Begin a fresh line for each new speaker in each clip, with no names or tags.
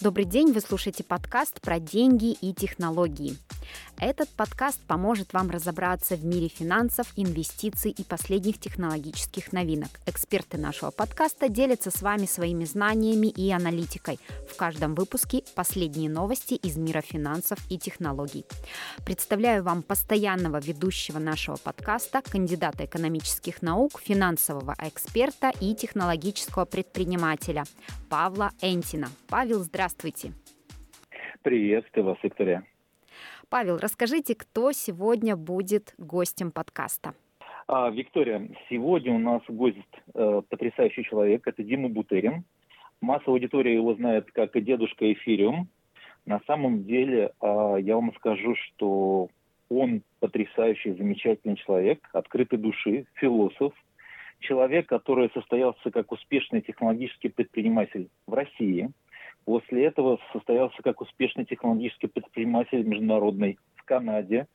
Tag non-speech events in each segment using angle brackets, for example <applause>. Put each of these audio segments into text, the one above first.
Добрый день, вы слушаете подкаст про деньги и технологии. Этот подкаст поможет вам разобраться в мире финансов, инвестиций и последних технологических новинок. Эксперты нашего подкаста делятся с вами своими знаниями и аналитикой. В каждом выпуске последние новости из мира финансов и технологий. Представляю вам постоянного ведущего нашего подкаста, кандидата экономических наук, финансового эксперта и технологического предпринимателя Павла Энтина. Павел, здравствуйте.
Приветствую вас, Виктория.
Павел, расскажите, кто сегодня будет гостем подкаста?
А, Виктория, сегодня у нас гость э, потрясающий человек, это Дима Бутерин. Масса аудитории его знает как дедушка Эфириум. На самом деле, э, я вам скажу, что он потрясающий, замечательный человек, открытой души, философ, человек, который состоялся как успешный технологический предприниматель в России – После этого состоялся как успешный технологический предприниматель международный в Канаде,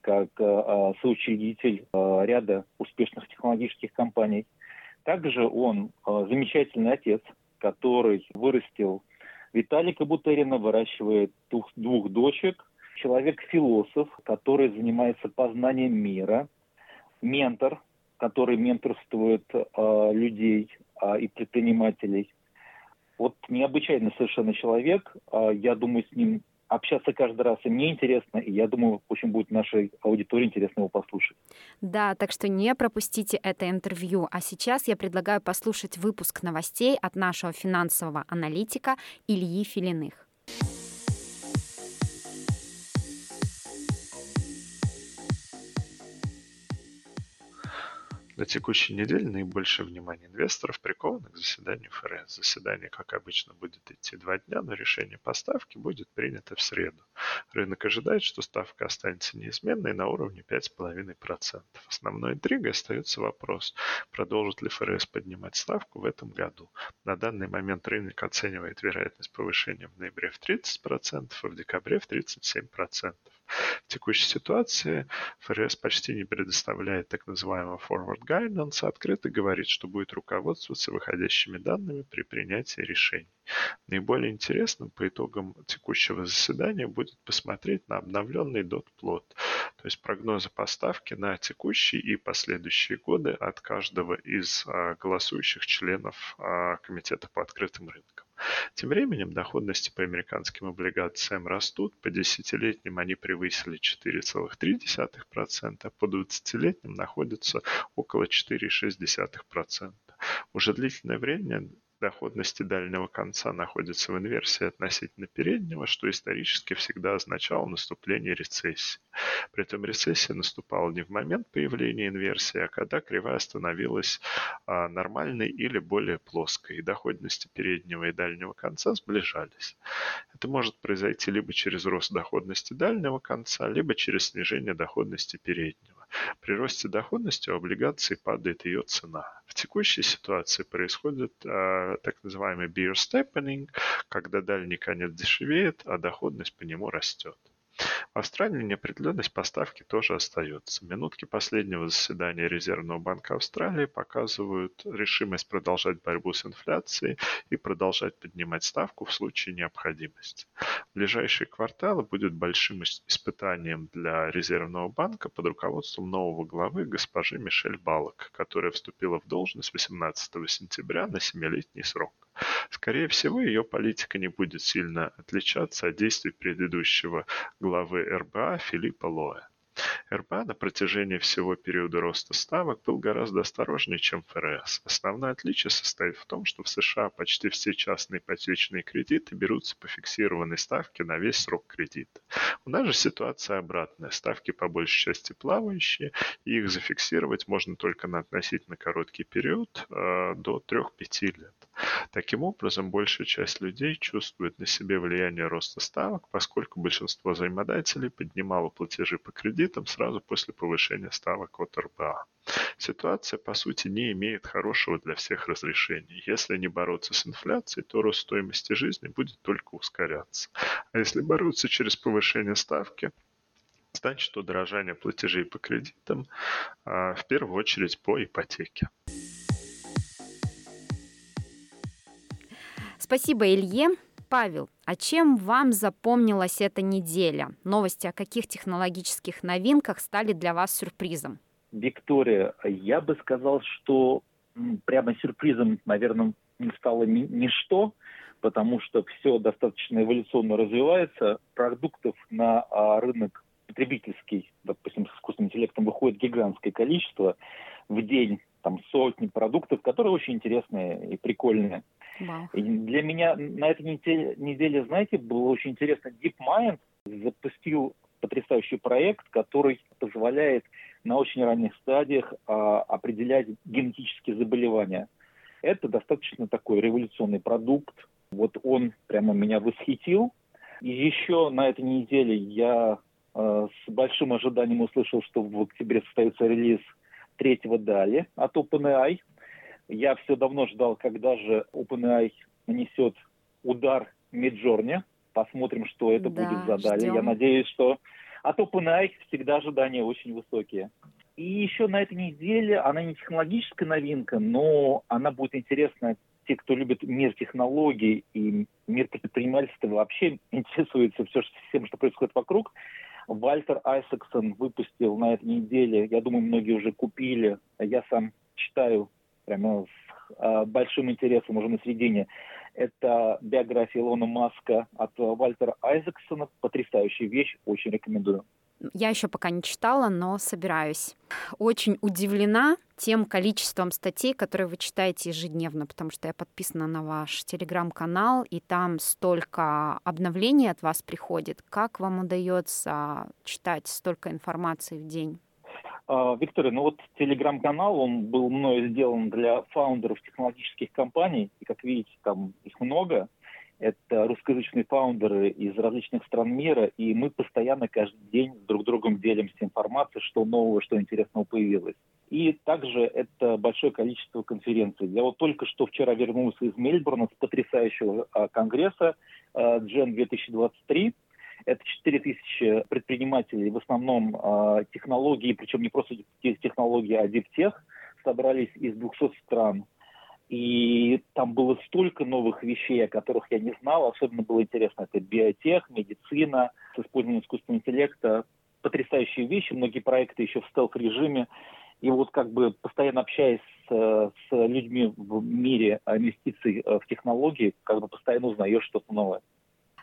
как э, э, соучредитель э, ряда успешных технологических компаний. Также он э, замечательный отец, который вырастил Виталика Бутерина, выращивает двух, двух дочек, человек-философ, который занимается познанием мира, ментор, который менторствует э, людей э, и предпринимателей, вот необычайный совершенно человек. А, я думаю, с ним общаться каждый раз и мне интересно, и я думаю, очень будет нашей аудитории интересно его послушать.
Да, так что не пропустите это интервью. А сейчас я предлагаю послушать выпуск новостей от нашего финансового аналитика Ильи Филиных.
На текущей неделе наибольшее внимание инвесторов приковано к заседанию ФРС. Заседание, как обычно, будет идти два дня, но решение по ставке будет принято в среду. Рынок ожидает, что ставка останется неизменной на уровне 5,5%. Основной интригой остается вопрос, продолжит ли ФРС поднимать ставку в этом году. На данный момент рынок оценивает вероятность повышения в ноябре в 30%, а в декабре в 37%. В текущей ситуации ФРС почти не предоставляет так называемого forward guidance, а открыто говорит, что будет руководствоваться выходящими данными при принятии решений. Наиболее интересным по итогам текущего заседания будет посмотреть на обновленный dot-plot, то есть прогнозы поставки на текущие и последующие годы от каждого из а, голосующих членов а, Комитета по открытым рынкам. Тем временем доходности по американским облигациям растут, по десятилетним они превысили 4,3%, а по 20-летним находятся около 4,6%. Уже длительное время доходности дальнего конца находятся в инверсии относительно переднего, что исторически всегда означало наступление рецессии. При этом рецессия наступала не в момент появления инверсии, а когда кривая становилась а, нормальной или более плоской, и доходности переднего и дальнего конца сближались. Это может произойти либо через рост доходности дальнего конца, либо через снижение доходности переднего. При росте доходности у облигаций падает ее цена. В текущей ситуации происходит э, так называемый beer steepening, когда дальний конец дешевеет, а доходность по нему растет. В Австралии неопределенность поставки тоже остается. Минутки последнего заседания Резервного банка Австралии показывают решимость продолжать борьбу с инфляцией и продолжать поднимать ставку в случае необходимости. Ближайшие кварталы будут большим испытанием для Резервного банка под руководством нового главы госпожи Мишель Балок, которая вступила в должность 18 сентября на семилетний срок. Скорее всего, ее политика не будет сильно отличаться от действий предыдущего главы РБА Филиппа Лоя. РБА на протяжении всего периода роста ставок был гораздо осторожнее, чем ФРС. Основное отличие состоит в том, что в США почти все частные ипотечные кредиты берутся по фиксированной ставке на весь срок кредита. У нас же ситуация обратная. Ставки по большей части плавающие, и их зафиксировать можно только на относительно короткий период э, до 3-5 лет. Таким образом, большая часть людей чувствует на себе влияние роста ставок, поскольку большинство взаимодателей поднимало платежи по кредитам сразу после повышения ставок от РБА. Ситуация, по сути, не имеет хорошего для всех разрешения. Если не бороться с инфляцией, то рост стоимости жизни будет только ускоряться. А если бороться через повышение ставки, значит удорожание платежей по кредитам, а, в первую очередь по ипотеке.
Спасибо, Илье. Павел, а чем вам запомнилась эта неделя? Новости о каких технологических новинках стали для вас сюрпризом?
Виктория, я бы сказал, что прямо сюрпризом, наверное, не стало ни, ничто, потому что все достаточно эволюционно развивается. Продуктов на а, рынок потребительский, допустим, с искусственным интеллектом выходит гигантское количество в день, там сотни продуктов, которые очень интересные и прикольные. Wow. Для меня на этой неделе, неделе, знаете, было очень интересно. DeepMind запустил потрясающий проект, который позволяет на очень ранних стадиях а, определять генетические заболевания. Это достаточно такой революционный продукт. Вот он прямо меня восхитил. И еще на этой неделе я э, с большим ожиданием услышал, что в октябре состоится релиз третьего DALI от OpenAI. Я все давно ждал, когда же OpenAI нанесет удар Midjourney. Посмотрим, что это да, будет за DALI. Я надеюсь, что от OpenAI всегда ожидания очень высокие. И еще на этой неделе, она не технологическая новинка, но она будет интересна те, кто любит мир технологий и мир предпринимательства, вообще интересуется все, всем, что происходит вокруг. Вальтер Айсексон выпустил на этой неделе, я думаю, многие уже купили, я сам читаю прямо с э, большим интересом уже на середине. Это биография Илона Маска от Вальтера Айзексона. Потрясающая вещь, очень рекомендую.
Я еще пока не читала, но собираюсь. Очень удивлена тем количеством статей, которые вы читаете ежедневно, потому что я подписана на ваш телеграм-канал, и там столько обновлений от вас приходит. Как вам удается читать столько информации в день?
А, Виктория, ну вот телеграм-канал, он был мною сделан для фаундеров технологических компаний, и как видите, там их много. Это русскоязычные фаундеры из различных стран мира, и мы постоянно каждый день друг с другом делимся информацией, что нового, что интересного появилось. И также это большое количество конференций. Я вот только что вчера вернулся из Мельбурна с потрясающего а, конгресса а, Gen 2023. Это 4 тысячи предпринимателей, в основном э, технологии, причем не просто технологии, а диптех, собрались из 200 стран. И там было столько новых вещей, о которых я не знал. Особенно было интересно, это биотех, медицина с использованием искусственного интеллекта. Потрясающие вещи, многие проекты еще в стелк-режиме. И вот как бы постоянно общаясь с, с людьми в мире инвестиций э, в технологии, как бы постоянно узнаешь что-то новое.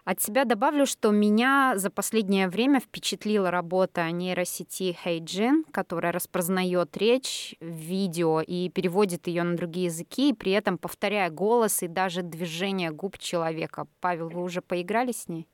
От себя добавлю, что меня за последнее время впечатлила работа нейросети HeyGen, которая распознает речь в видео и переводит ее на другие языки, при этом повторяя голос и даже движение губ человека. Павел, вы уже поиграли с ней?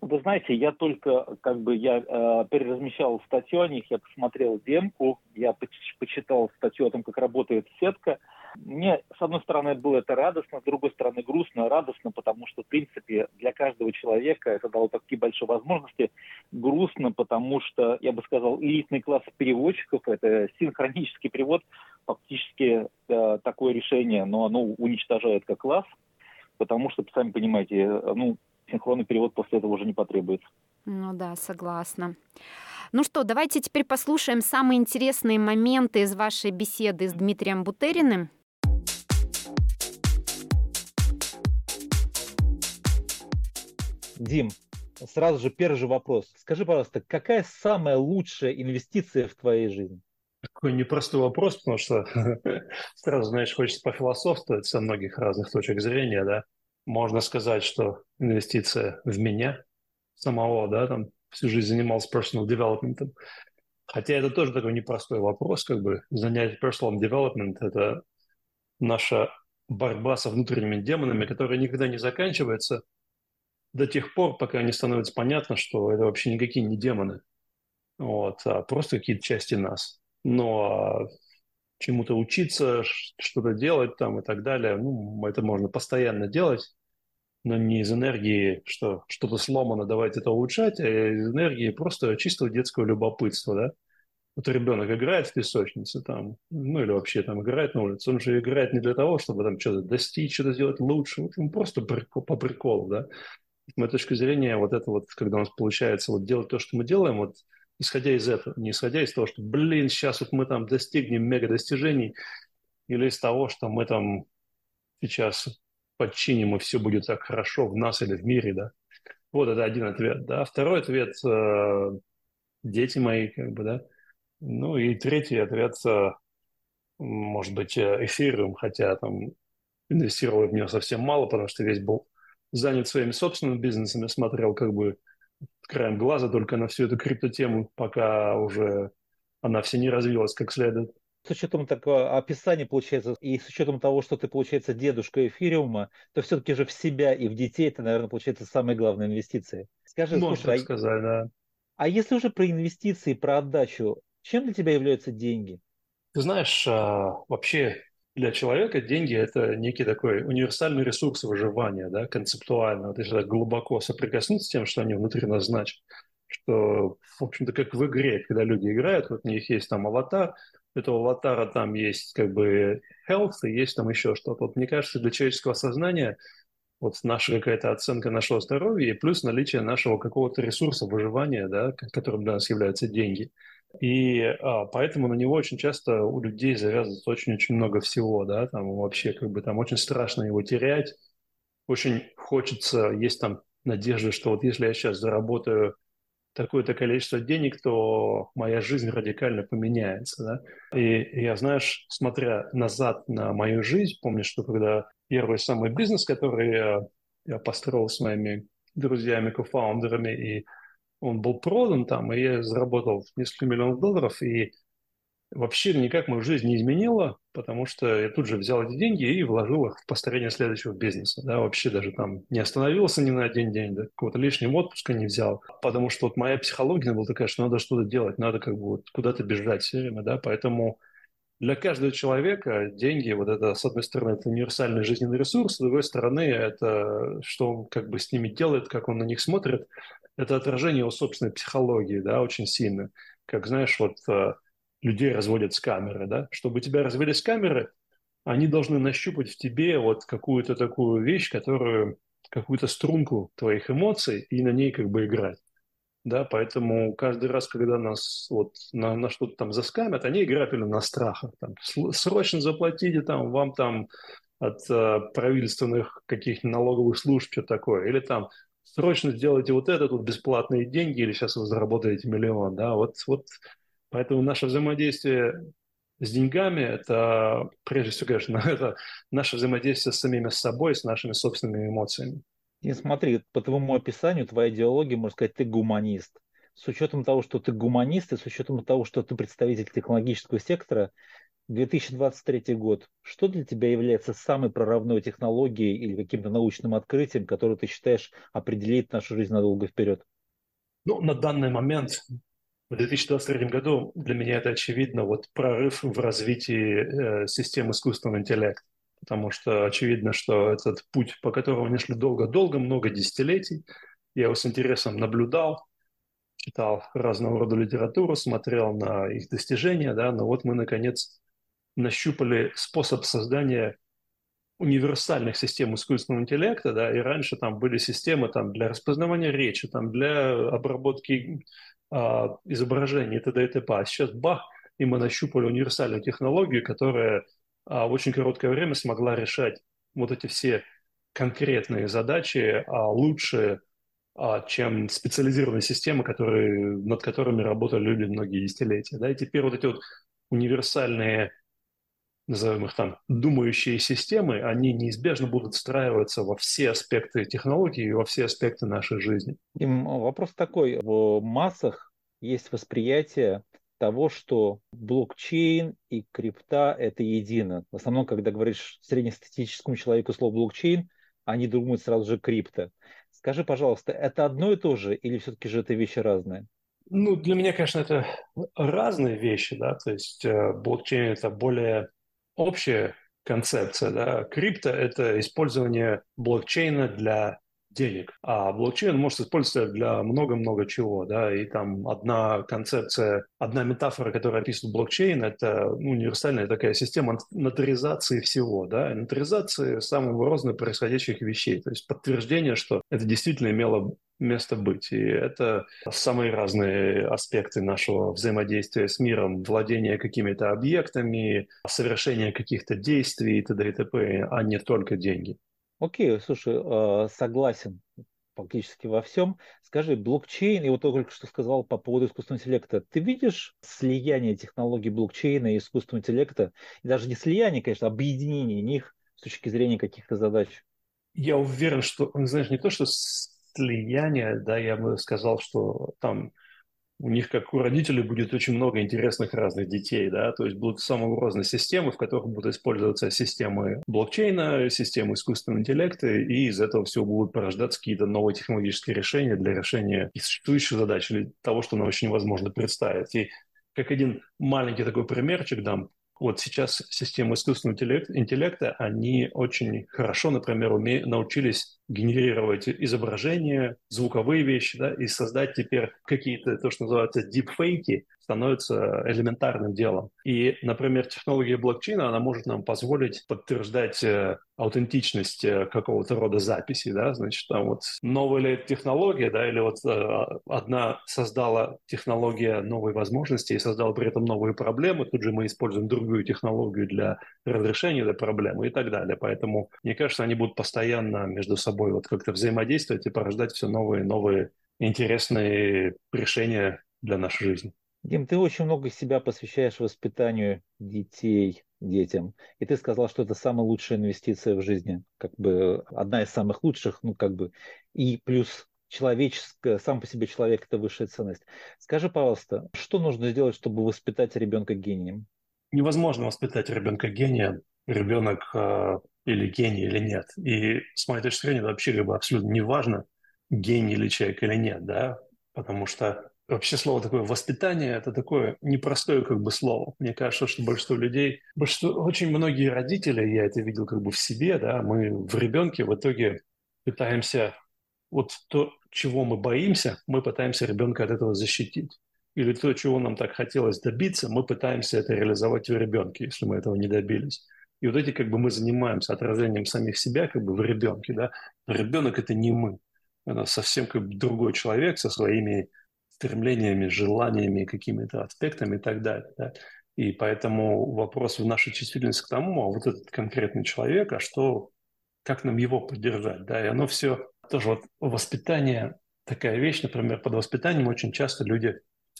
Вы знаете, я только как бы я э, переразмещал статью о них, я посмотрел демку, я почитал статью о том, как работает сетка. Мне, с одной стороны, было это радостно, с другой стороны, грустно. Радостно, потому что, в принципе, для каждого человека это дало такие большие возможности. Грустно, потому что, я бы сказал, элитный класс переводчиков, это синхронический перевод, фактически э, такое решение, но оно уничтожает как класс, потому что, сами понимаете, ну, синхронный перевод после этого уже не потребуется.
Ну да, согласна. Ну что, давайте теперь послушаем самые интересные моменты из вашей беседы с Дмитрием Бутериным.
Дим, сразу же первый же вопрос. Скажи, пожалуйста, какая самая лучшая инвестиция в твоей жизни?
Такой непростой вопрос, потому что <laughs> сразу, знаешь, хочется пофилософствовать со многих разных точек зрения, да. Можно сказать, что инвестиция в меня самого, да, там всю жизнь занимался personal development. Хотя это тоже такой непростой вопрос, как бы занять personal development – это наша борьба со внутренними демонами, которая никогда не заканчивается – до тех пор, пока не становится понятно, что это вообще никакие не демоны, вот, а просто какие-то части нас. Но а чему-то учиться, что-то делать там и так далее, ну, это можно постоянно делать, но не из энергии, что что-то сломано, давайте это улучшать, а из энергии просто чистого детского любопытства, да. Вот ребенок играет в песочнице там, ну или вообще там играет на улице, он же играет не для того, чтобы там что-то достичь, что-то сделать лучше, вот ему просто по приколу, да с моей точки зрения, вот это вот, когда у нас получается вот делать то, что мы делаем, вот исходя из этого, не исходя из того, что, блин, сейчас вот мы там достигнем мега достижений, или из того, что мы там сейчас подчиним, и все будет так хорошо в нас или в мире, да. Вот это один ответ, да. Второй ответ э, – дети мои, как бы, да. Ну и третий ответ э, – может быть, э, эфириум, хотя там инвестировал в него совсем мало, потому что весь был занят своими собственными бизнесами, смотрел как бы краем глаза только на всю эту криптотему, пока уже она все не развилась как следует.
С учетом такого описания, получается, и с учетом того, что ты, получается, дедушка эфириума, то все-таки же в себя и в детей это, наверное, получается самые главные инвестиции.
Скажи, Можно слушай, так а сказать, да.
А если уже про инвестиции, про отдачу, чем для тебя являются деньги?
Ты знаешь, а, вообще для человека деньги – это некий такой универсальный ресурс выживания, да, концептуально. Вот если так глубоко соприкоснуться с тем, что они внутри нас значат, что, в общем-то, как в игре, когда люди играют, вот у них есть там аватар, у этого аватара там есть как бы health, и есть там еще что-то. Вот мне кажется, для человеческого сознания вот наша какая-то оценка нашего здоровья и плюс наличие нашего какого-то ресурса выживания, да, которым для нас являются деньги – и а, поэтому на него очень часто у людей завязывается очень-очень много всего, да, там вообще как бы там очень страшно его терять, очень хочется, есть там надежда, что вот если я сейчас заработаю такое-то количество денег, то моя жизнь радикально поменяется, да. И я, знаешь, смотря назад на мою жизнь, помню, что когда первый самый бизнес, который я, я построил с моими друзьями, кофаундерами, и он был продан там, и я заработал несколько миллионов долларов, и вообще никак мою жизнь не изменило, потому что я тут же взял эти деньги и вложил их в построение следующего бизнеса. Да, вообще даже там не остановился ни на один день, да, какого-то лишнего отпуска не взял, потому что вот моя психология была такая, что надо что-то делать, надо как бы вот куда-то бежать все время, да, поэтому для каждого человека деньги, вот это, с одной стороны, это универсальный жизненный ресурс, с другой стороны, это что он как бы с ними делает, как он на них смотрит, это отражение его собственной психологии, да, очень сильно. Как, знаешь, вот э, людей разводят с камеры, да. Чтобы тебя развели с камеры, они должны нащупать в тебе вот какую-то такую вещь, которую, какую-то струнку твоих эмоций и на ней как бы играть. Да, поэтому каждый раз, когда нас вот на, на что-то там заскамят, они играют на страхах. Там, срочно заплатите, там, вам там от э, правительственных каких-то налоговых служб что такое. Или там срочно сделайте вот это, тут бесплатные деньги, или сейчас вы заработаете миллион, да, вот, вот поэтому наше взаимодействие с деньгами – это, прежде всего, конечно, <laughs> это наше взаимодействие с самими собой, с нашими собственными эмоциями.
И смотри, по твоему описанию, твоя идеология, можно сказать, ты гуманист. С учетом того, что ты гуманист, и с учетом того, что ты представитель технологического сектора, 2023 год. Что для тебя является самой прорывной технологией или каким-то научным открытием, которое ты считаешь определит нашу жизнь надолго вперед?
Ну, на данный момент, в 2023 году, для меня это очевидно, вот прорыв в развитии э, систем искусственного интеллекта. Потому что очевидно, что этот путь, по которому они шли долго-долго, много десятилетий, я его с интересом наблюдал, читал разного рода литературу, смотрел на их достижения, да, но вот мы, наконец, нащупали способ создания универсальных систем искусственного интеллекта, да, и раньше там были системы там, для распознавания речи, там, для обработки а, изображений и т.д. и т.п. А сейчас бах, и мы нащупали универсальную технологию, которая в очень короткое время смогла решать вот эти все конкретные задачи а, лучше, а, чем специализированные системы, которые, над которыми работали люди многие десятилетия. Да? И теперь вот эти вот универсальные назовем их там, думающие системы, они неизбежно будут встраиваться во все аспекты технологии и во все аспекты нашей жизни.
И вопрос такой, в массах есть восприятие того, что блокчейн и крипта – это едино. В основном, когда говоришь среднестатистическому человеку слово блокчейн, они думают сразу же крипто. Скажи, пожалуйста, это одно и то же или все-таки же это вещи разные?
Ну, для меня, конечно, это разные вещи, да, то есть э, блокчейн – это более общая концепция. Да? Крипто – это использование блокчейна для денег. А блокчейн может использоваться для много-много чего, да, и там одна концепция, одна метафора, которая описывает блокчейн, это ну, универсальная такая система нотаризации всего, да, нотаризации самого разных происходящих вещей, то есть подтверждение, что это действительно имело место быть. И это самые разные аспекты нашего взаимодействия с миром, владение какими-то объектами, совершение каких-то действий и т.д. и т.п., а не только деньги.
Окей, слушай, а, согласен практически во всем. Скажи, блокчейн, и вот только что сказал по поводу искусственного интеллекта, ты видишь слияние технологий блокчейна и искусственного интеллекта, и даже не слияние, конечно, а объединение них с точки зрения каких-то задач?
Я уверен, что, знаешь, не то, что слияние, да, я бы сказал, что там у них, как у родителей, будет очень много интересных разных детей, да, то есть будут самые разные системы, в которых будут использоваться системы блокчейна, системы искусственного интеллекта, и из этого всего будут порождаться какие-то новые технологические решения для решения существующих задач или того, что нам очень невозможно представить. И как один маленький такой примерчик дам, вот сейчас системы искусственного интеллекта, они очень хорошо, например, уме... научились генерировать изображения, звуковые вещи, да, и создать теперь какие-то, то, что называется, дипфейки, становится элементарным делом. И, например, технология блокчейна, она может нам позволить подтверждать э, аутентичность э, какого-то рода записи, да, значит, там вот новая ли технология, да, или вот э, одна создала технология новой возможности и создала при этом новые проблемы, тут же мы используем другую технологию для разрешения этой проблемы и так далее. Поэтому, мне кажется, они будут постоянно между собой вот как-то взаимодействовать и порождать все новые новые интересные решения для нашей жизни.
Дим, ты очень много себя посвящаешь воспитанию детей, детям. И ты сказал, что это самая лучшая инвестиция в жизни. Как бы одна из самых лучших, ну как бы. И плюс человеческое, сам по себе человек – это высшая ценность. Скажи, пожалуйста, что нужно сделать, чтобы воспитать ребенка гением?
Невозможно воспитать ребенка гением, ребенок э, или гений, или нет. И с моей точки зрения, вообще как бы абсолютно не важно, гений или человек или нет, да, потому что вообще слово такое воспитание, это такое непростое как бы слово. Мне кажется, что большинство людей, большинство, очень многие родители, я это видел как бы в себе, да, мы в ребенке в итоге пытаемся вот то, чего мы боимся, мы пытаемся ребенка от этого защитить. Или то, чего нам так хотелось добиться, мы пытаемся это реализовать в ребенке, если мы этого не добились. И вот эти как бы мы занимаемся отражением самих себя как бы в ребенке, да. Но ребенок это не мы. Это совсем как бы другой человек со своими стремлениями, желаниями, какими-то аспектами и так далее. Да? И поэтому вопрос в нашей чувствительности к тому, а вот этот конкретный человек, а что, как нам его поддержать, да, и оно все, тоже вот воспитание, такая вещь, например, под воспитанием очень часто люди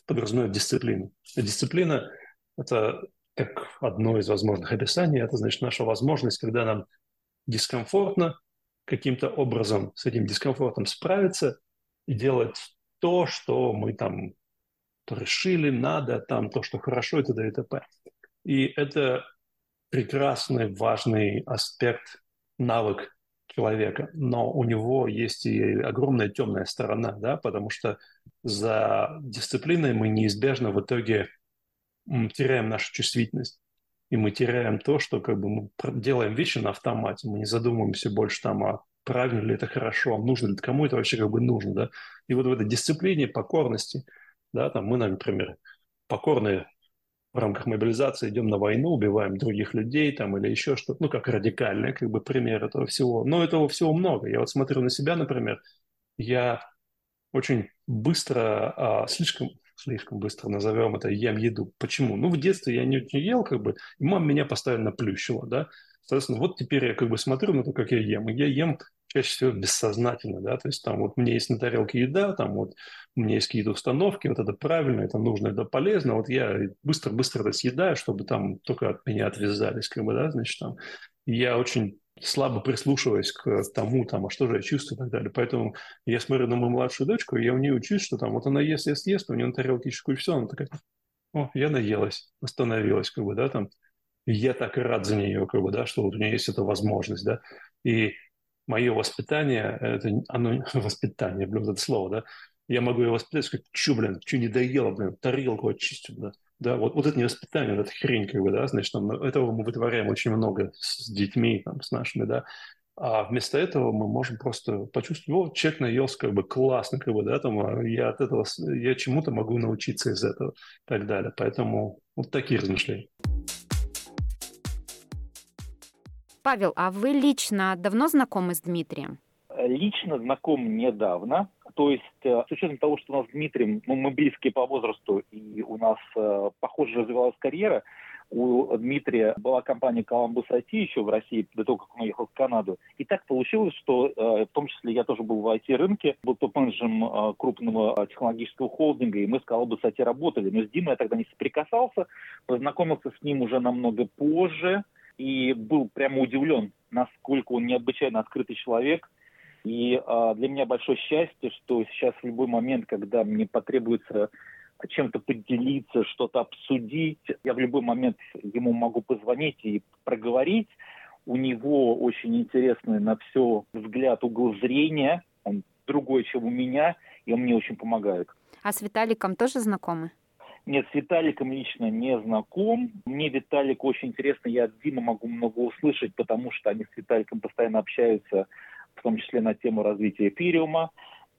подразумевают дисциплину. Дисциплина – это как одно из возможных описаний, это значит наша возможность, когда нам дискомфортно, каким-то образом с этим дискомфортом справиться и делать то, что мы там решили, надо, там то, что хорошо и т.д. и т.п. И это прекрасный, важный аспект, навык человека, но у него есть и огромная темная сторона, да, потому что за дисциплиной мы неизбежно в итоге теряем нашу чувствительность. И мы теряем то, что как бы мы делаем вещи на автомате, мы не задумываемся больше там о правильно ли это хорошо, а нужно ли, кому это вообще как бы нужно, да. И вот в этой дисциплине, покорности, да, там мы, например, покорные в рамках мобилизации идем на войну, убиваем других людей там или еще что-то, ну, как радикальный как бы пример этого всего. Но этого всего много. Я вот смотрю на себя, например, я очень быстро, а, слишком, слишком быстро назовем это, ем еду. Почему? Ну, в детстве я не, не ел, как бы, и мама меня постоянно плющила, да. Соответственно, вот теперь я как бы смотрю на то, как я ем. И я ем чаще всего бессознательно, да, то есть там вот меня есть на тарелке еда, там вот у меня есть какие-то установки, вот это правильно, это нужно, это полезно, вот я быстро-быстро это съедаю, чтобы там только от меня отвязались, как бы, да, значит, там. я очень слабо прислушиваясь к тому, там, а что же я чувствую и так далее. Поэтому я смотрю на мою младшую дочку, и я у нее учусь, что там вот она ест, ест, ест, у нее на тарелке еще куча всего, она такая, о, я наелась, остановилась, как бы, да, там. И я так и рад за нее, как бы, да, что вот у нее есть эта возможность, да. И мое воспитание, это оно <laughs> воспитание, блин, это слово, да, я могу ее воспитать, сказать, что, блин, что не доела, блин, тарелку очистил, да, да, вот, вот это не воспитание, вот это хрень, как бы, да, значит, там, этого мы вытворяем очень много с детьми, там, с нашими, да, а вместо этого мы можем просто почувствовать, вот, человек наелся, как бы, классно, как бы, да, там, а я от этого, я чему-то могу научиться из этого, и так далее, поэтому вот такие размышления.
Павел, а вы лично давно знакомы с Дмитрием?
Лично знаком недавно. То есть, э, с учетом того, что у нас с Дмитрием, ну, мы близкие по возрасту, и у нас э, похоже развивалась карьера, у Дмитрия была компания Columbus IT еще в России до того, как он уехал в Канаду. И так получилось, что э, в том числе я тоже был в IT-рынке, был топ-менеджером э, крупного технологического холдинга, и мы с Columbus IT работали. Но с Димой я тогда не соприкасался, познакомился с ним уже намного позже и был прямо удивлен, насколько он необычайно открытый человек. И э, для меня большое счастье, что сейчас в любой момент, когда мне потребуется чем-то поделиться, что-то обсудить. Я в любой момент ему могу позвонить и проговорить. У него очень интересный на все взгляд, угол зрения. Он другой, чем у меня, и он мне очень помогает.
А с Виталиком тоже знакомы?
Нет, с Виталиком лично не знаком. Мне Виталик очень интересно, я от Димы могу много услышать, потому что они с Виталиком постоянно общаются, в том числе на тему развития эфириума.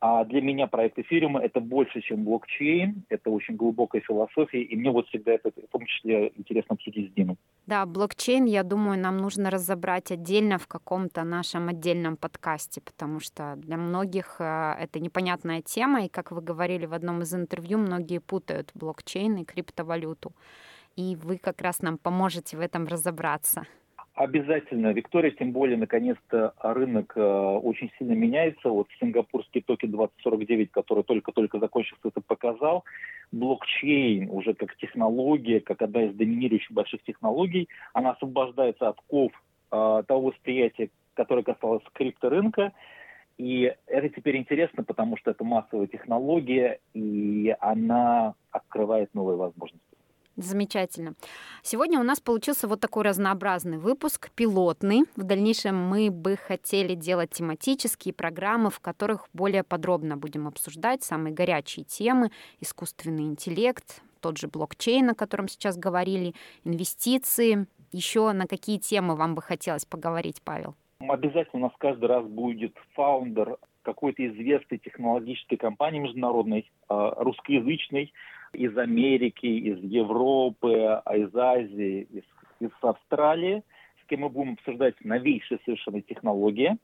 А для меня проект эфириума это больше, чем блокчейн, это очень глубокая философия, и мне вот всегда это в том числе интересно обсудить с Димой.
Да, блокчейн, я думаю, нам нужно разобрать отдельно в каком-то нашем отдельном подкасте, потому что для многих э, это непонятная тема, и, как вы говорили в одном из интервью, многие путают блокчейн и криптовалюту. И вы как раз нам поможете в этом разобраться.
Обязательно. Виктория, тем более, наконец-то рынок э, очень сильно меняется. Вот сингапурский токен 2049, который только-только закончился, это показал. Блокчейн уже как технология, как одна из доминирующих больших технологий, она освобождается от ков э, того восприятия, которое касалось крипторынка. И это теперь интересно, потому что это массовая технология, и она открывает новые возможности.
Замечательно. Сегодня у нас получился вот такой разнообразный выпуск, пилотный. В дальнейшем мы бы хотели делать тематические программы, в которых более подробно будем обсуждать самые горячие темы, искусственный интеллект, тот же блокчейн, о котором сейчас говорили, инвестиции. Еще на какие темы вам бы хотелось поговорить, Павел?
Обязательно у нас каждый раз будет фаундер какой-то известной технологической компании международной, а, русскоязычной, из Америки, из Европы, а из Азии, из, из Австралии, с кем мы будем обсуждать новейшие совершенно технологии.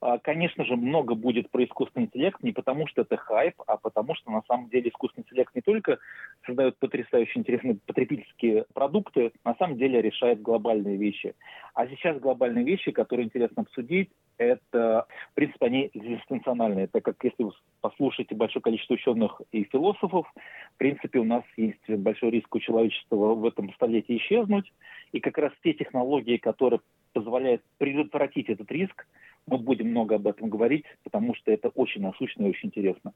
А, конечно же, много будет про искусственный интеллект не потому, что это хайп, а потому что на самом деле искусственный интеллект не только создает потрясающе интересные потребительские продукты, на самом деле решает глобальные вещи. А сейчас глобальные вещи, которые интересно обсудить, это, в принципе, они экзистенциональные, так как если вы послушаете большое количество ученых и философов, в принципе, у нас есть большой риск у человечества в этом столетии исчезнуть, и как раз те технологии, которые позволяют предотвратить этот риск, мы будем много об этом говорить, потому что это очень насущно и очень интересно.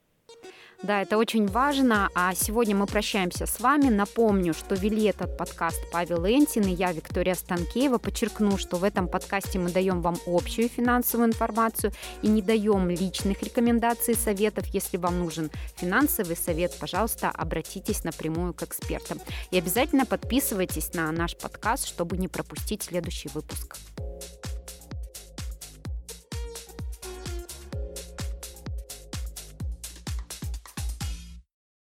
Да, это очень важно. А сегодня мы прощаемся с вами. Напомню, что вели этот подкаст Павел Энтин и я, Виктория Станкеева. Подчеркну, что в этом подкасте мы даем вам общую финансовую информацию и не даем личных рекомендаций и советов. Если вам нужен финансовый совет, пожалуйста, обратитесь напрямую к экспертам. И обязательно подписывайтесь на наш подкаст, чтобы не пропустить следующий выпуск.